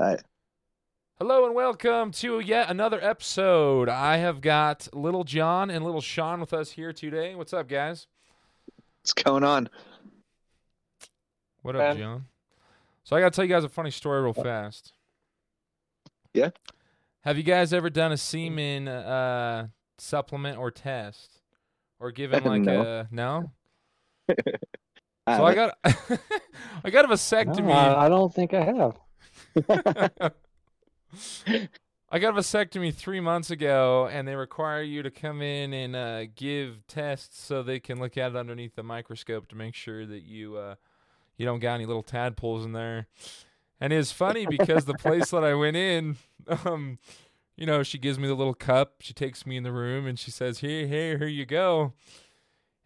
Hi. Hello and welcome to yet another episode. I have got Little John and Little Sean with us here today. What's up, guys? What's going on? What up, Man. John? So I got to tell you guys a funny story real fast. Yeah? Have you guys ever done a semen uh, supplement or test, or given like No. a no? So I haven't. got I got a No, vasectomy. I, I don't think I have. I got a vasectomy three months ago, and they require you to come in and uh, give tests so they can look at it underneath the microscope to make sure that you uh, you don't got any little tadpoles in there. And it's funny because the place that I went in, um, you know, she gives me the little cup. She takes me in the room and she says, "Here, here, here you go."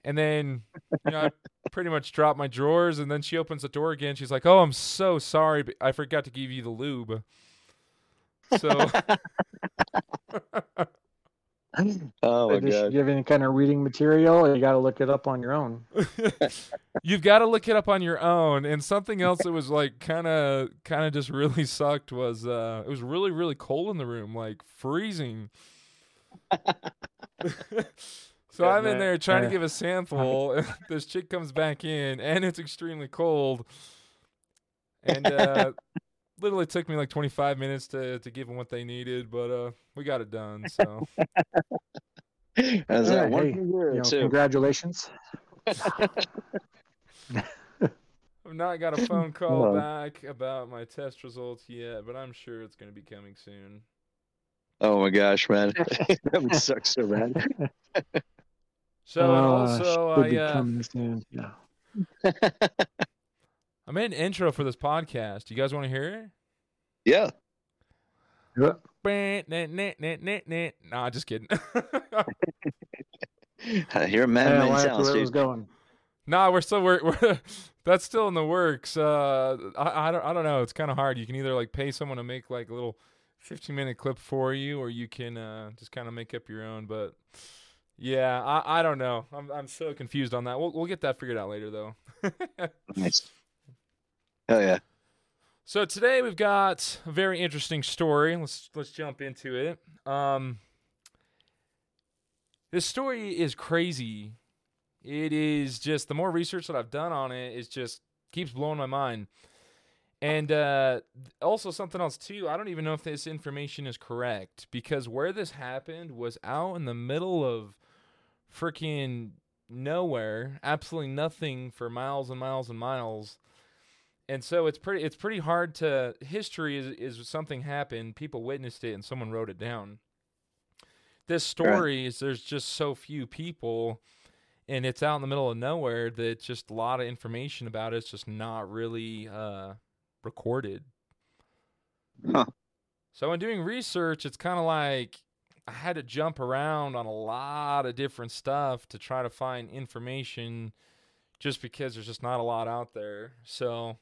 And then, you know, I pretty much drop my drawers, and then she opens the door again. She's like, "Oh, I'm so sorry, but I forgot to give you the lube." So oh my Did she god. give any kind of reading material? Or you got to look it up on your own. you've got to look it up on your own. And something else that was like kind of kind of just really sucked was uh it was really really cold in the room, like freezing. So I'm in there trying to give a sample. and this chick comes back in, and it's extremely cold. And uh, literally took me like 25 minutes to to give them what they needed, but uh, we got it done. So Is Yeah, that one hey, You know, congratulations. I've not got a phone call back about my test results yet, but I'm sure it's going to be coming soon. Oh my gosh, man. that would suck so bad. So Uh, also should I be uh, coming soon. Yeah. I made an intro for this podcast. You guys want to hear it? yeah. Yeah. Nah, just kidding. I hear man Yeah, made well, that's sounds, where it was going. nah, we're still we're, we're that's still in the works. Uh, I I don't I don't know. It's kind of hard. You can either like pay someone to make like a little 15 minute clip for you, or you can uh, just kind of make up your own. But yeah, I I don't know. I'm I'm so confused on that. We'll we'll get that figured out later though. Nice. Hell yeah. So today we've got a very interesting story. Let's let's jump into it. Um, this story is crazy. It is just the more research that I've done on it, it just keeps blowing my mind. And uh, also something else too. I don't even know if this information is correct because where this happened was out in the middle of freaking nowhere, absolutely nothing for miles and miles and miles. And so it's pretty it's pretty hard to history is is something happened people witnessed it and someone wrote it down. This story is there's just so few people and it's out in the middle of nowhere that just a lot of information about it's just not really uh recorded. Huh. so in doing research it's kind of like i had to jump around on a lot of different stuff to try to find information just because there's just not a lot out there so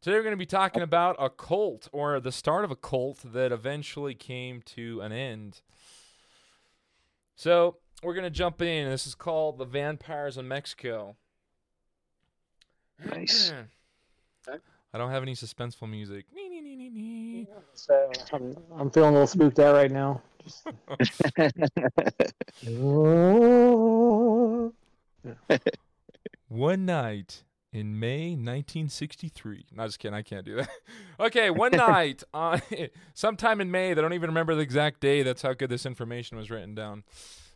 Today we're going to be talking about a cult or the start of a cult that eventually came to an end. So we're going to jump in. This is called The Vampires in Mexico. Nice. I don't have any suspenseful music. Nee, So I'm, I'm feeling a little spooked out right now. Just... One night in May 1963. No, just kidding. I can't do that. okay, one night, on, sometime in May. They don't even remember the exact day. That's how good this information was written down.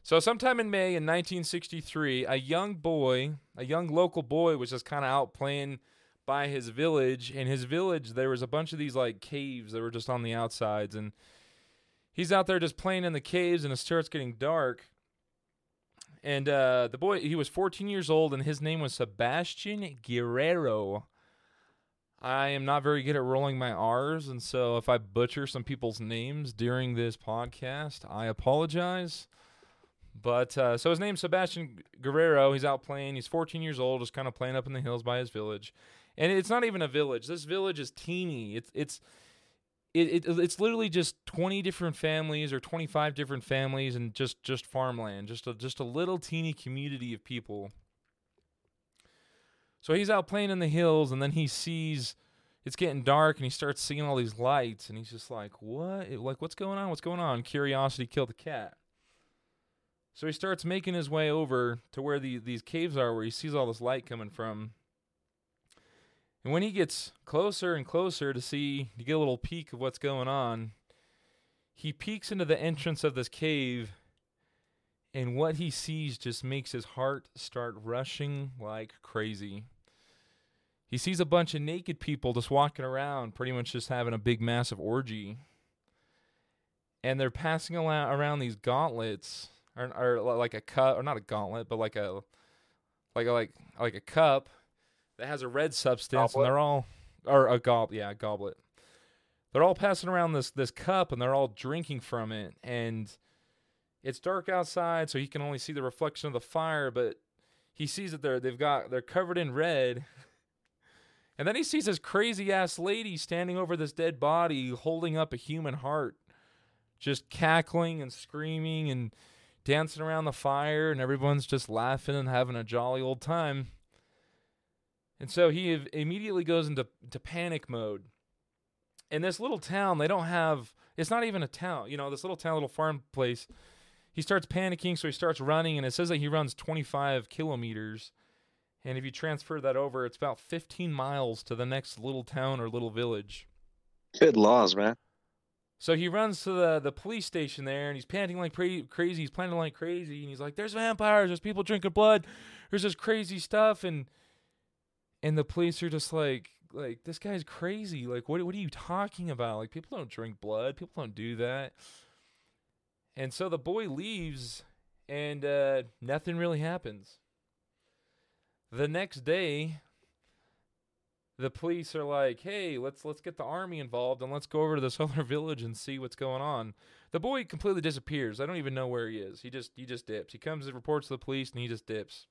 So, sometime in May in 1963, a young boy, a young local boy, was just kind of out playing by his village. In his village, there was a bunch of these like caves that were just on the outsides, and he's out there just playing in the caves, and it starts getting dark. And uh, the boy, he was 14 years old, and his name was Sebastian Guerrero. I am not very good at rolling my R's, and so if I butcher some people's names during this podcast, I apologize. But uh, so his name's Sebastian Guerrero. He's out playing. He's 14 years old, just kind of playing up in the hills by his village. And it's not even a village. This village is teeny. It's it's it, it it's literally just 20 different families or 25 different families and just just farmland. Just a just a little teeny community of people. So he's out playing in the hills, and then he sees it's getting dark and he starts seeing all these lights and he's just like, "What? Like what's going on? What's going on?" Curiosity killed the cat. So he starts making his way over to where the, these caves are, where he sees all this light coming from. And when he gets closer and closer to see, to get a little peek of what's going on, he peeks into the entrance of this cave, and what he sees just makes his heart start rushing like crazy. He sees a bunch of naked people just walking around, pretty much just having a big, massive orgy. And they're passing around these gauntlets or, or like a cup, or not a gauntlet, but like a like a like like a cup that has a red substance, goblet. and they're all or a goblet, yeah, a goblet. They're all passing around this this cup, and they're all drinking from it, and it's dark outside, so he can only see the reflection of the fire, but he sees that they're they've got they're covered in red. And then he sees this crazy ass lady standing over this dead body holding up a human heart, just cackling and screaming and dancing around the fire and everyone's just laughing and having a jolly old time. And so he immediately goes into to panic mode. In this little town, they don't have it's not even a town, you know, this little town, little farm place. He starts panicking, so he starts running, and it says that he runs 25 kilometers. And if you transfer that over, it's about 15 miles to the next little town or little village. Good laws, man. So he runs to the, the police station there and he's panting like pra- crazy. He's planting like crazy. And he's like, there's vampires. There's people drinking blood. There's this crazy stuff. And and the police are just like, like this guy's crazy. Like, what, what are you talking about? Like, people don't drink blood. People don't do that. And so the boy leaves and uh, nothing really happens. The next day, the police are like, "Hey, let's let's get the army involved and let's go over to this other village and see what's going on." The boy completely disappears. I don't even know where he is. He just he just dips. He comes and reports to the police and he just dips.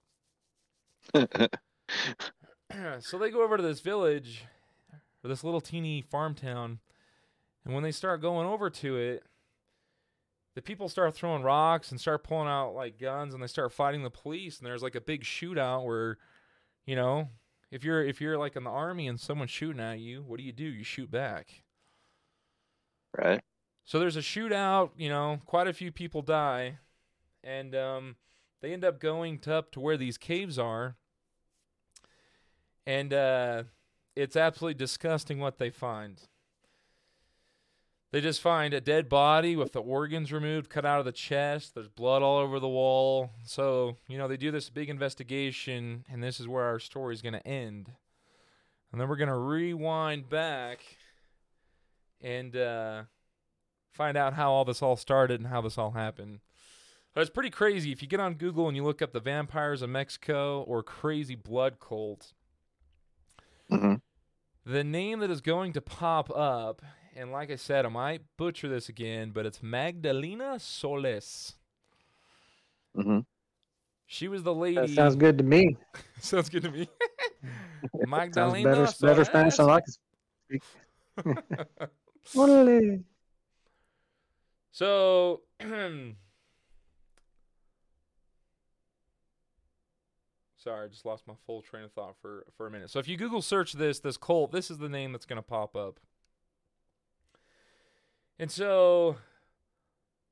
so they go over to this village or this little teeny farm town, and when they start going over to it, the people start throwing rocks and start pulling out like guns and they start fighting the police and there's like a big shootout where you know if you're if you're like in the army and someone's shooting at you, what do you do? You shoot back. Right. So there's a shootout, you know, quite a few people die, and um, they end up going to up to where these caves are, and uh, it's absolutely disgusting what they find. They just find a dead body with the organs removed, cut out of the chest. There's blood all over the wall. So, you know, they do this big investigation, and this is where our story is going to end. And then we're going to rewind back and uh, find out how all this all started and how this all happened. But it's pretty crazy. If you get on Google and you look up the vampires of Mexico or crazy blood cult, mm-hmm. the name that is going to pop up and like I said, I might butcher this again, but it's Magdalena Solis. Mm-hmm. She was the lady. That sounds good to me. sounds good to me. Magdalena better, Solis. better Spanish than I can speak. so, sorry, I just lost my full train of thought for for a minute. So, if you Google search this, this cult, this is the name that's going to pop up. And so,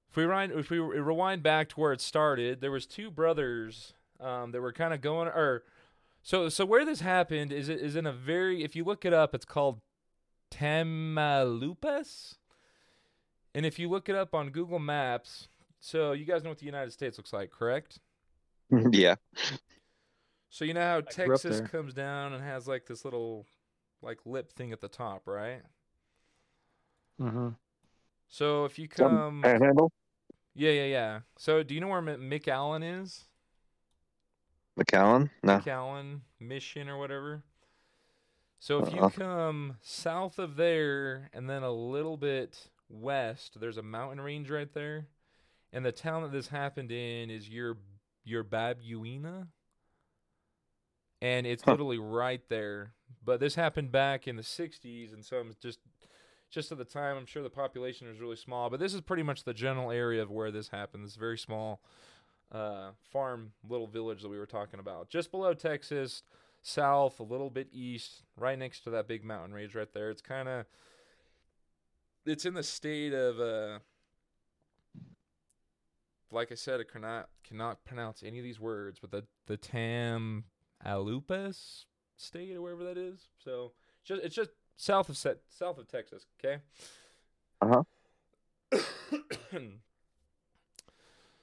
if we rewind, if we rewind back to where it started, there was two brothers um, that were kind of going, or so so where this happened is is in a very, if you look it up, it's called Tamaulipas, and if you look it up on Google Maps, so you guys know what the United States looks like, correct? Yeah. So you know how Texas comes down and has like this little like lip thing at the top, right? Mm-hmm. So if you come, Panhandle. Yeah, yeah, yeah. So do you know where McAllen is? McAllen? No. McAllen Mission or whatever. So if you uh-uh. come south of there and then a little bit west, there's a mountain range right there, and the town that this happened in is your Yerba Buena, and it's huh. literally right there. But this happened back in the '60s, and so I'm just just at the time, I'm sure the population was really small, but this is pretty much the general area of where this happened. This very small uh, farm, little village that we were talking about, just below Texas, south, a little bit east, right next to that big mountain range right there. It's kind of it's in the state of uh like I said, I cannot cannot pronounce any of these words, but the the Tam Alupas state or wherever that is. So just it's just south of set south of Texas. Okay. Uh-huh.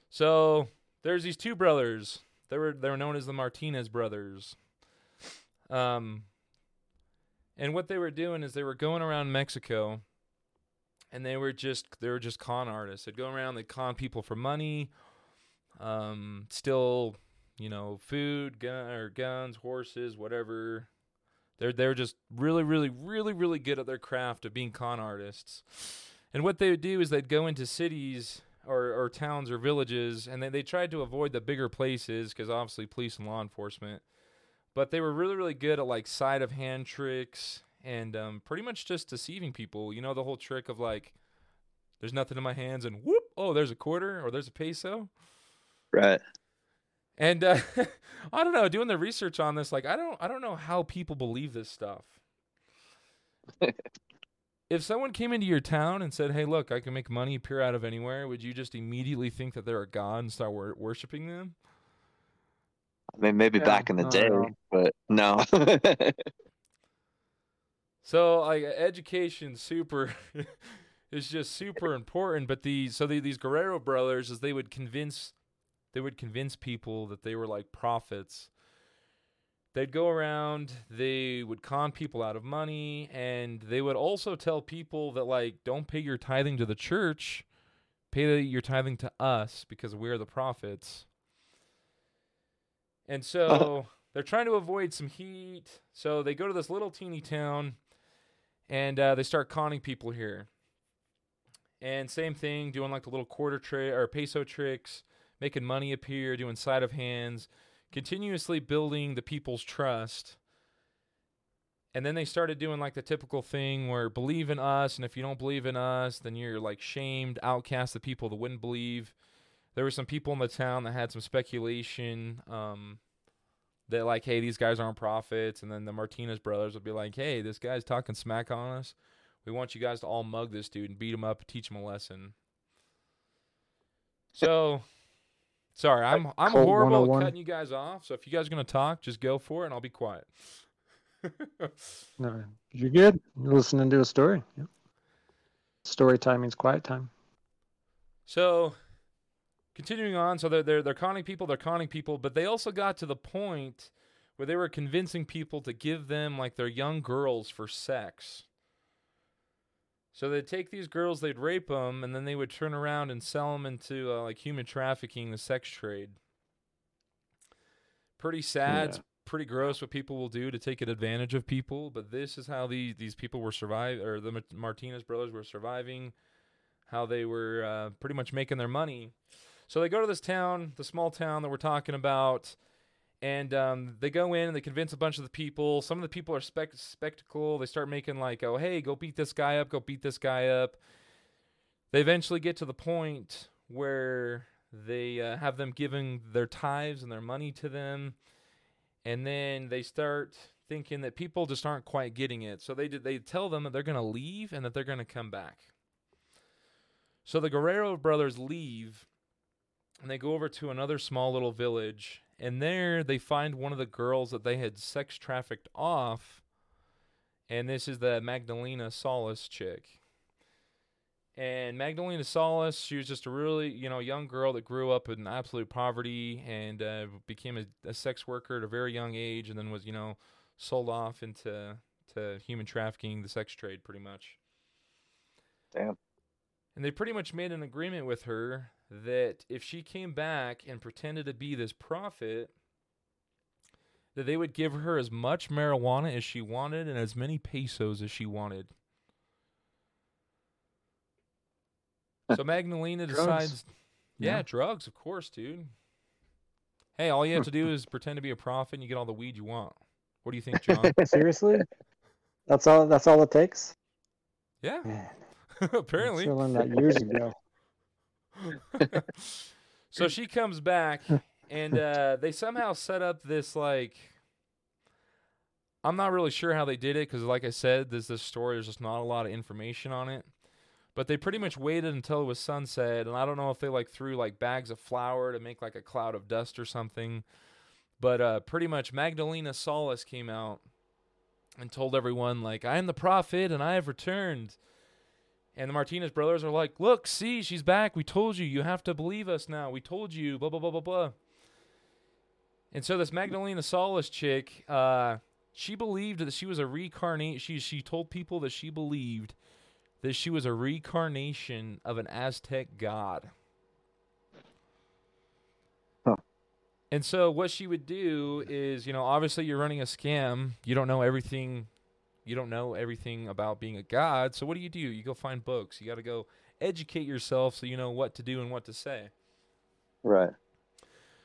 so there's these two brothers. They were they were known as the Martinez brothers. Um. And what they were doing is they were going around Mexico and they were just they were just con artists. They'd go around, they'd con people for money, um, steal, you know, food, gun or guns, horses, whatever. They're they're just really, really, really, really good at their craft of being con artists. And what they would do is they'd go into cities or, or towns or villages, and they they tried to avoid the bigger places because obviously police and law enforcement. But they were really, really good at like side of hand tricks and um, pretty much just deceiving people. You know the whole trick of like, there's nothing in my hands, and whoop, oh, there's a quarter or there's a peso. Right. And uh, I don't know, doing the research on this, like I don't, I don't know how people believe this stuff. if someone came into your town and said, "Hey, look, I can make money appear out of anywhere," would you just immediately think that they're a god and start wor- worshiping them? I mean, maybe Yeah, back in the day, don't but no. So like education super is just super important. But these so the, these Guerrero brothers, as they would convince, they would convince people that they were like prophets. They'd go around, they would con people out of money, and they would also tell people that like don't pay your tithing to the church, pay your tithing to us because we're the prophets. And so they're trying to avoid some heat. So they go to this little teeny town and uh, they start conning people here. And same thing, doing like the little quarter trick or peso tricks, making money appear, doing sleight of hands, continuously building the people's trust. And then they started doing like the typical thing where believe in us, and if you don't believe in us, then you're like shamed, outcast the people that wouldn't believe. There were some people in the town that had some speculation um, that like, hey, these guys aren't prophets, and then the Martinez brothers would be like, hey, this guy's talking smack on us. We want you guys to all mug this dude and beat him up, teach him a lesson. So, sorry, I'm I'm Cult horrible at oh cutting you guys off. So if you guys are gonna talk, just go for it, and I'll be quiet. No, you're good. You're listening to a story. Yeah. Story time means quiet time. So, continuing on, so they're they're they're conning people, they're conning people, but they also got to the point where they were convincing people to give them like their young girls for sex. So they'd take these girls, they'd rape them, and then they would turn around and sell them into uh, like human trafficking, the sex trade. Pretty sad, Yeah. pretty gross what people will do to take advantage of people, but this is how these these people were survive or the Martinez brothers were surviving how they were uh, pretty much making their money. So they go to this town, the small town that we're talking about, and um, they go in and they convince a bunch of the people. Some of the people are spec- spectacle. They start making like, oh, hey, go beat this guy up, go beat this guy up. They eventually get to the point where they uh, have them giving their tithes and their money to them, and then they start thinking that people just aren't quite getting it. So they they tell them that they're going to leave and that they're going to come back. So the Guerrero brothers leave and they go over to another small little village. And there they find one of the girls that they had sex trafficked off. And this is the Magdalena Solis chick. And Magdalena Solis, she was just a really, you know, young girl that grew up in absolute poverty and uh, became a, a sex worker at a very young age, and then was, you know, sold off into to human trafficking, the sex trade, pretty much. Damn. And they pretty much made an agreement with her that if she came back and pretended to be this prophet, that they would give her as much marijuana as she wanted and as many pesos as she wanted. So Magdalena Drugs. decides, yeah, Yeah. drugs, of course, dude. Hey, all you have to do is pretend to be a prophet and you get all the weed you want. What do you think, John? Seriously? That's all. That's all it takes. yeah, Man, apparently. I learned that years ago. so she comes back and uh, they somehow set up this like I'm not really sure how they did it because, like I said, there's this story. There's just not a lot of information on it. But they pretty much waited until it was sunset, and I don't know if they like threw like bags of flour to make like a cloud of dust or something. But uh, pretty much Magdalena Salas came out and told everyone like, "I am the prophet, and I have returned." And the Martinez brothers are like, "Look, see, she's back. We told you. You have to believe us now. We told you." Blah blah blah blah blah. And so this Magdalena Salas chick, uh, she believed that she was a reincarnate. She she told people that she believed that she was a reincarnation of an Aztec god. Huh. And so what she would do is, you know, obviously you're running a scam. You don't know everything. You don't know everything about being a god. So what do you do? You go find books. You got to go educate yourself so you know what to do and what to say. Right.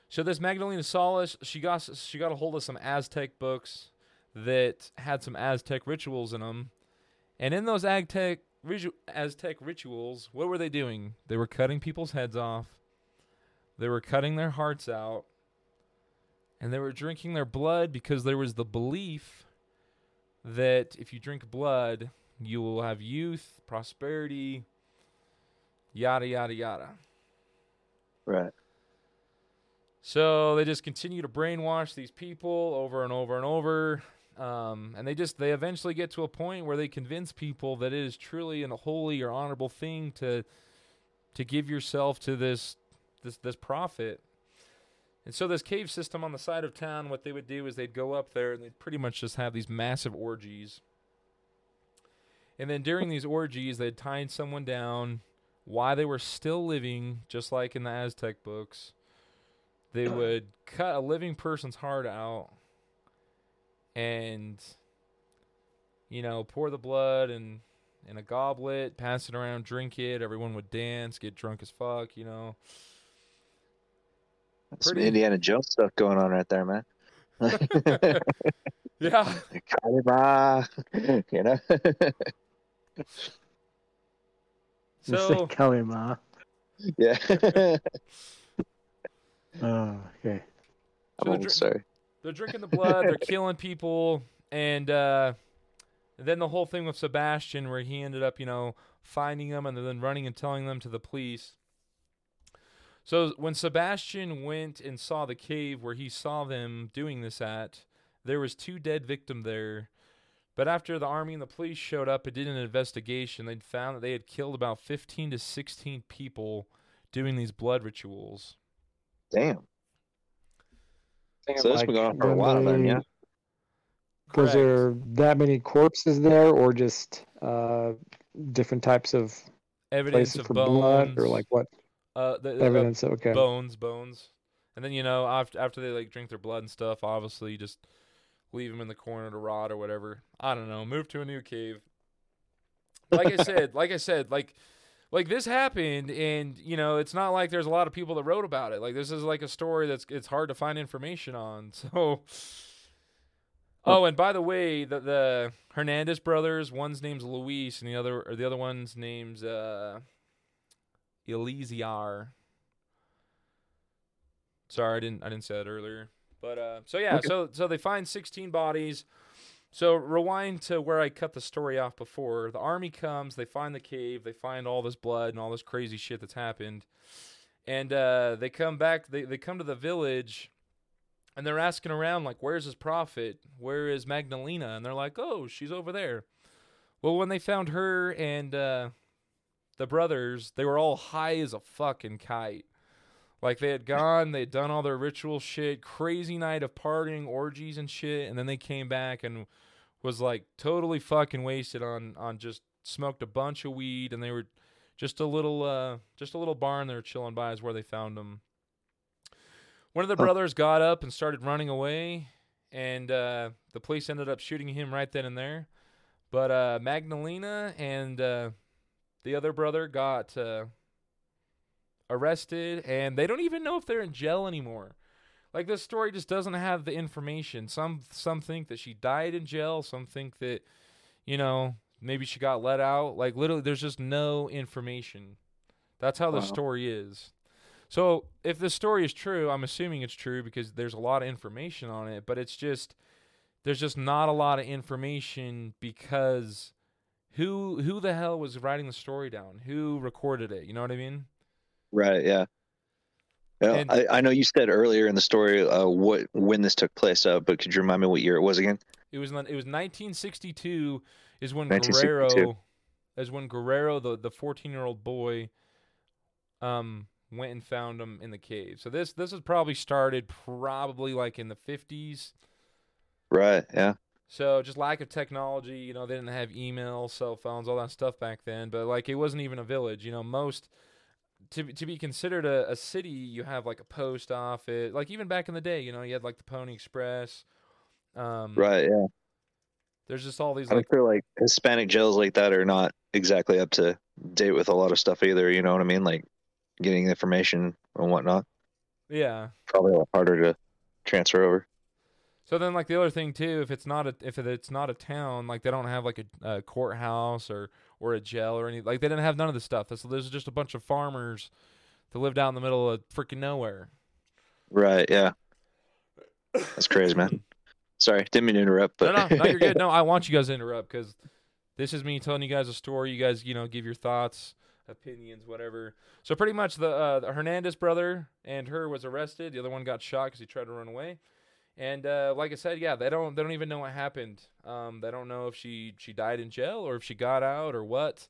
So this Magdalena Solis, she got she got a hold of some Aztec books that had some Aztec rituals in them, and in those Aztec Aztec rituals, what were they doing? They were cutting people's heads off, they were cutting their hearts out, and they were drinking their blood because there was the belief that if you drink blood, you will have youth, prosperity, yada yada yada. Right. So they just continue to brainwash these people over and over and over. Um, and they just they eventually get to a point where they convince people that it is truly a holy or honorable thing to to give yourself to this this this prophet. And so this cave system on the side of town, what they would do is they'd go up there and they'd pretty much just have these massive orgies. And then during these orgies, they'd tie someone down while they were still living, just like in the Aztec books. They would cut a living person's heart out and you know pour the blood and in a goblet pass it around drink it. Everyone would dance get drunk as fuck you know That's some Pretty- Indiana Jones stuff going on right there, man. yeah Kali Ma, you know. You say so Kali Ma. yeah. Oh, okay. I'm So the almost sorry. they're drinking the blood they're killing people and uh then the whole thing with Sebastian where he ended up you know finding them and then running and telling them to the police so when Sebastian went and saw the cave where he saw them doing this at there was two dead victim there but after the army and the police showed up and did an investigation they'd found that they had killed about 15 to 16 people doing these blood rituals Damn. So that's been going on for a when while then, yeah. Was Correct. there that many corpses there, or just uh, different types of evidence places of for bones blood, or like what uh, the, evidence? Okay. bones, bones, and then you know after after they like drink their blood and stuff, obviously you just leave them in the corner to rot or whatever. I don't know. Move to a new cave. Like I said, like I said, like like this happened, and you know it's not like there's a lot of people that wrote about it. Like this is like a story that's it's hard to find information on. So. Oh, and by the way, the the Hernandez brothers, one's name's Luis, and the other or the other one's name's uh, Elisiar. Sorry, I didn't I didn't say that earlier. But uh, so yeah, Okay. so so they find 16 bodies. So rewind to where I cut the story off before. The army comes, they find the cave, they find all this blood and all this crazy shit that's happened. And uh, they come back, they, they come to the village and they're asking around, like, where's his prophet? Where is Magdalena? And they're like, oh, she's over there. Well, when they found her and uh, the brothers, they were all high as a fucking kite. Like they had gone, they had done all their ritual shit, crazy night of partying, orgies and shit, and then they came back and was like totally fucking wasted on on just smoked a bunch of weed and they were just a little uh just a little barn they were chilling by is where they found them. One of the Huh. brothers got up and started running away and uh the police ended up shooting him right then and there. But uh Magdalena and uh the other brother got uh arrested and they don't even know if they're in jail anymore. Like this story just doesn't have the information. Some some think that she died in jail, some think that you know, maybe she got let out. Like literally there's just no information. That's how the story is. So, if the story is true, I'm assuming it's true because there's a lot of information on it, but it's just there's just not a lot of information because who who the hell was writing the story down? Who recorded it? You know what I mean? Right. Yeah. Yeah. And- I, I know you said earlier in the story uh, what when this took place, uh, but could you remind me what year it was again? It was it was 1962 is when 1962. Guerrero is when Guerrero the the 14 year old boy um went and found him in the cave. So this this was probably started probably like in the 50s. Right. Yeah. So just lack of technology, you know, they didn't have email, cell phones, all that stuff back then. But like it wasn't even a village, you know. Most to be- to be considered a, a city, you have like a post office. Like even back in the day, you know, you had like the Pony Express. Um, Right. Yeah. There's just all these I like feel like Hispanic jails like that are not exactly up to date with a lot of stuff either. You know what I mean? Like getting information and whatnot. yeah. Probably a lot harder to transfer over. So then, like the other thing too, if it's not a if it's not a town, like they don't have like a, a courthouse or or a jail or any like they didn't have none of this stuff. So there's just a bunch of farmers that lived out in the middle of freaking nowhere. Right. Yeah. That's crazy, man. Sorry, didn't mean to interrupt, but no, no, no, you're good. No, I want you guys to interrupt because this is me telling you guys a story. You guys, you know, give your thoughts, opinions, whatever. So pretty much the, uh, the Hernandez brother and her was arrested. The other one got shot because he tried to run away. And uh, like I said, yeah, they don't they don't even know what happened. Um, they don't know if she she died in jail or if she got out or what.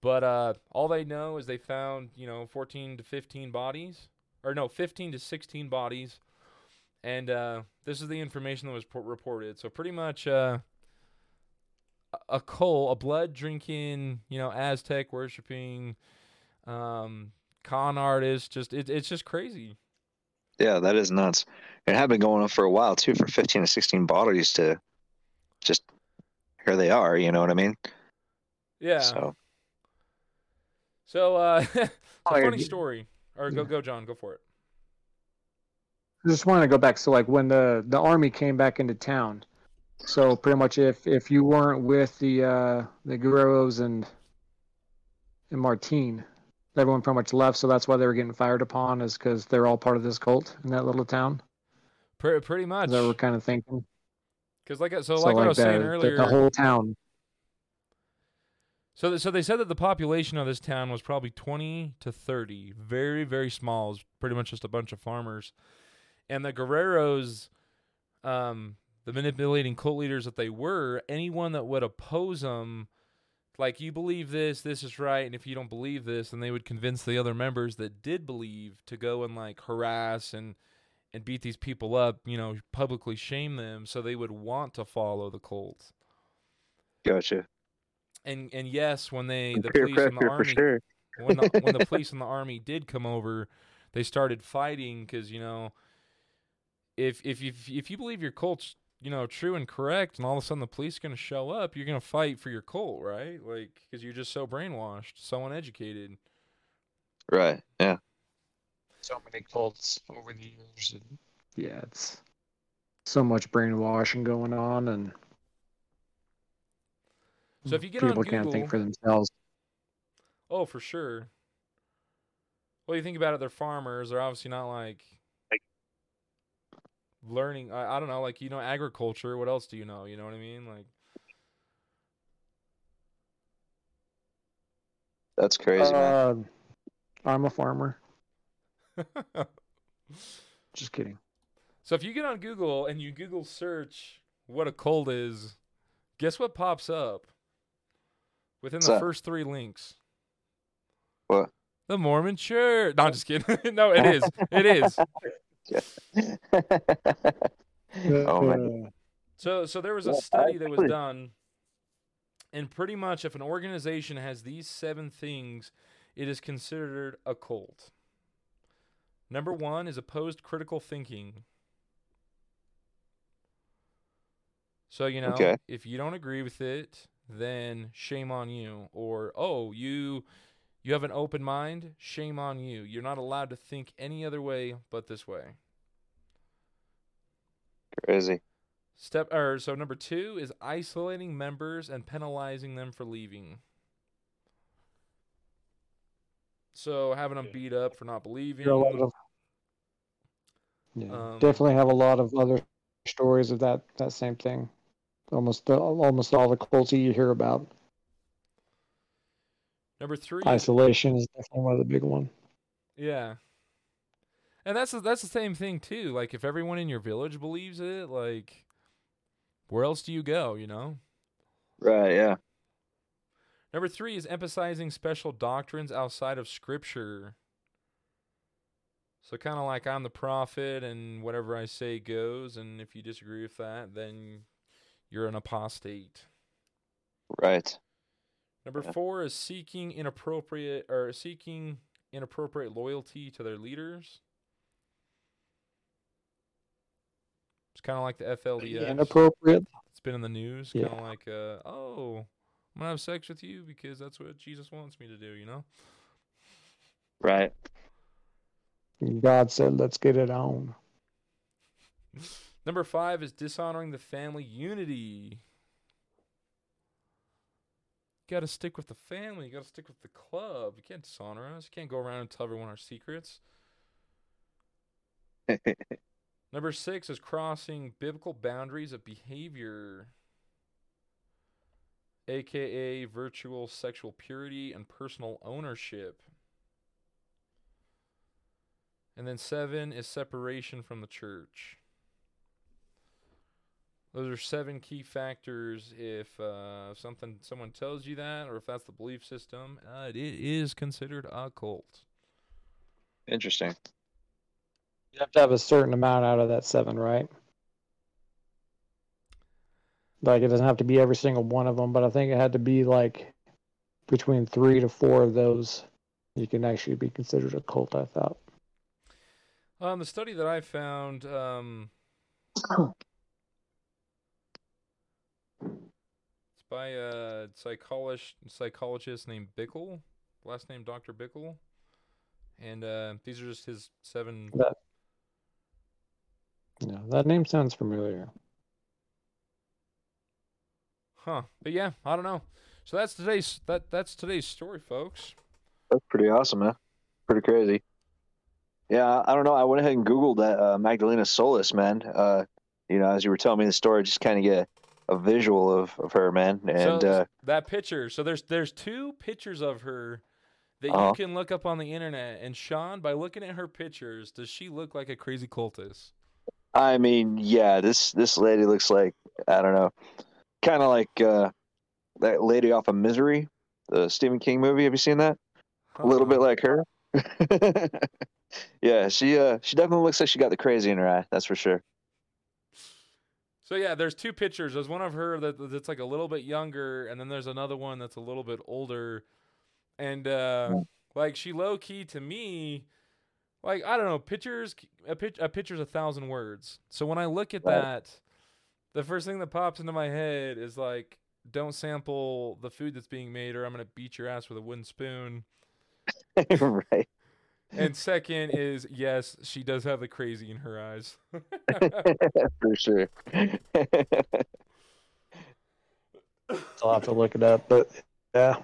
But uh, all they know is they found you know 14 to 15 bodies, or no, 15 to 16 bodies and uh, this is the information that was po- reported. So pretty much, uh, a- cult, a blood drinking, you know, Aztec worshiping, um, con artist. Just it, it's just crazy. yeah, that is nuts. It had been going on for a while too, for fifteen to sixteen bodies to just here they are. You know what I mean? Yeah. So, So uh, it's a yeah, funny story. Or go go John, go for it. I just wanted to go back. So like when the the army came back into town, so pretty much if if you weren't with the uh the Guerreros and and Martine, everyone pretty much left. So that's why they were getting fired upon, is because they're all part of this cult in that little town. Pre- pretty much. What we're kind of thinking? Because like I- so, So like what I was the, saying earlier. the whole town. So, so they said that the population of this town was probably 20 to 30, very, very small. It's pretty much just a bunch of farmers. And the Guerreros, um, the manipulating cult leaders that they were, anyone that would oppose them, like you believe this, this is right, and if you don't believe this, then they would convince the other members that did believe to go and like harass and and beat these people up, you know, publicly shame them, so they would want to follow the cult. gotcha. And and yes, when they the Peer police and the army sure. when the when the police and the army did come over, they started fighting because you know, if if if if you believe your cult's you know true and correct, and all of a sudden the police are gonna show up, you're gonna fight for your cult, right? Like because you're just so brainwashed, so uneducated. Right. Yeah. So many cults over the years. And, yeah, it's so much brainwashing going on, and So if you get on people can't think for themselves. Oh, for sure. Well, you think about it, they're farmers. They're obviously not like learning. I, I don't know, like you know, agriculture. What else do you know? You know what I mean? Like. That's crazy, man. Uh, I'm a farmer. Just kidding. So if you get on Google and you Google search what a cult is, guess what pops up within What's the first three links? What? The Mormon Church. No, I'm just kidding. no, it is. It is. oh man. So so there was a study that was done and pretty much if an organization has these seven things, it is considered a cult. Number 1 is opposed critical thinking. So, you know, Okay. if you don't agree with it, then shame on you or oh, you you have an open mind, shame on you. You're not allowed to think any other way but this way. Crazy. Step or so number two is isolating members and penalizing them for leaving. So having them beat up for not believing. There are a lot of, yeah, Um, definitely have a lot of other stories of that that same thing. Almost the, almost all the cults you hear about. Number three. Isolation is definitely one of the big one. Yeah. And that's that's the same thing too. Like if everyone in your village believes it, like where else do you go, you know? Right. Yeah. Number 3 is emphasizing special doctrines outside of scripture. So kind of like I'm the prophet and whatever I say goes and if you disagree with that, then you're an apostate. Right. Number Yeah. 4 is seeking inappropriate or seeking inappropriate loyalty to their leaders. It's kind of like the FLDS. Inappropriate. It's been in the news, Yeah. kind of like, uh, oh, I'm gonna have sex with you because that's what Jesus wants me to do, you know? Right. God said, "Let's get it on." Number five is dishonoring the family unity. You gotta stick with the family. You gotta stick with the club. You can't dishonor us. You can't go around and tell everyone our secrets. Number six is crossing biblical boundaries of behavior, aka virtual sexual purity and personal ownership. And then seven is separation from the church. Those are seven key factors. If uh, something someone tells you that, or if that's the belief system, uh, it is considered a cult. Interesting. You have to have a certain amount out of that seven, right? Like it doesn't have to be every single one of them, but I think it had to be like between three to four of those. You can actually be considered a cult. I thought. Um, the study that I found, um, it's by a psychologist psychologist named Bickle, last name Dr. Bickle, and uh, these are just his seven. That yeah, that name sounds familiar. Huh? But yeah, I don't know. So that's today's that that's today's story, folks. That's pretty awesome, man. Pretty crazy. Yeah, I don't know. I went ahead and Googled that uh, Magdalena Solis, man. Uh, you know, as you were telling me the story, just kind of get a visual of, of her, man. And so uh, that picture. So there's there's two pictures of her that you Uh-huh. can look up on the internet. And Sean, by looking at her pictures, does she look like a crazy cultist? I mean, yeah, this this lady looks like I don't know, kind of like uh, that lady off of Misery, the Stephen King movie. Have you seen that? A little bit like her. yeah, she uh she definitely looks like she got the crazy in her eye. That's for sure. So yeah, there's two pictures. There's one of her that that's like a little bit younger, and then there's another one that's a little bit older. And uh Yeah. like she low key to me, like I don't know, pictures a, pic, a picture's a thousand words. So when I look at Right. that, the first thing that pops into my head is like, don't sample the food that's being made, or I'm gonna beat your ass with a wooden spoon. right. And second is yes, she does have the crazy in her eyes. for sure. I'll have to look it up, but yeah,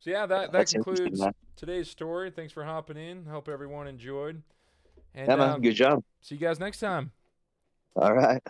So yeah, that that That's concludes today's story. Thanks for hopping in. Hope everyone enjoyed. And Yeah, man. um, Good job. see you guys next time. All right.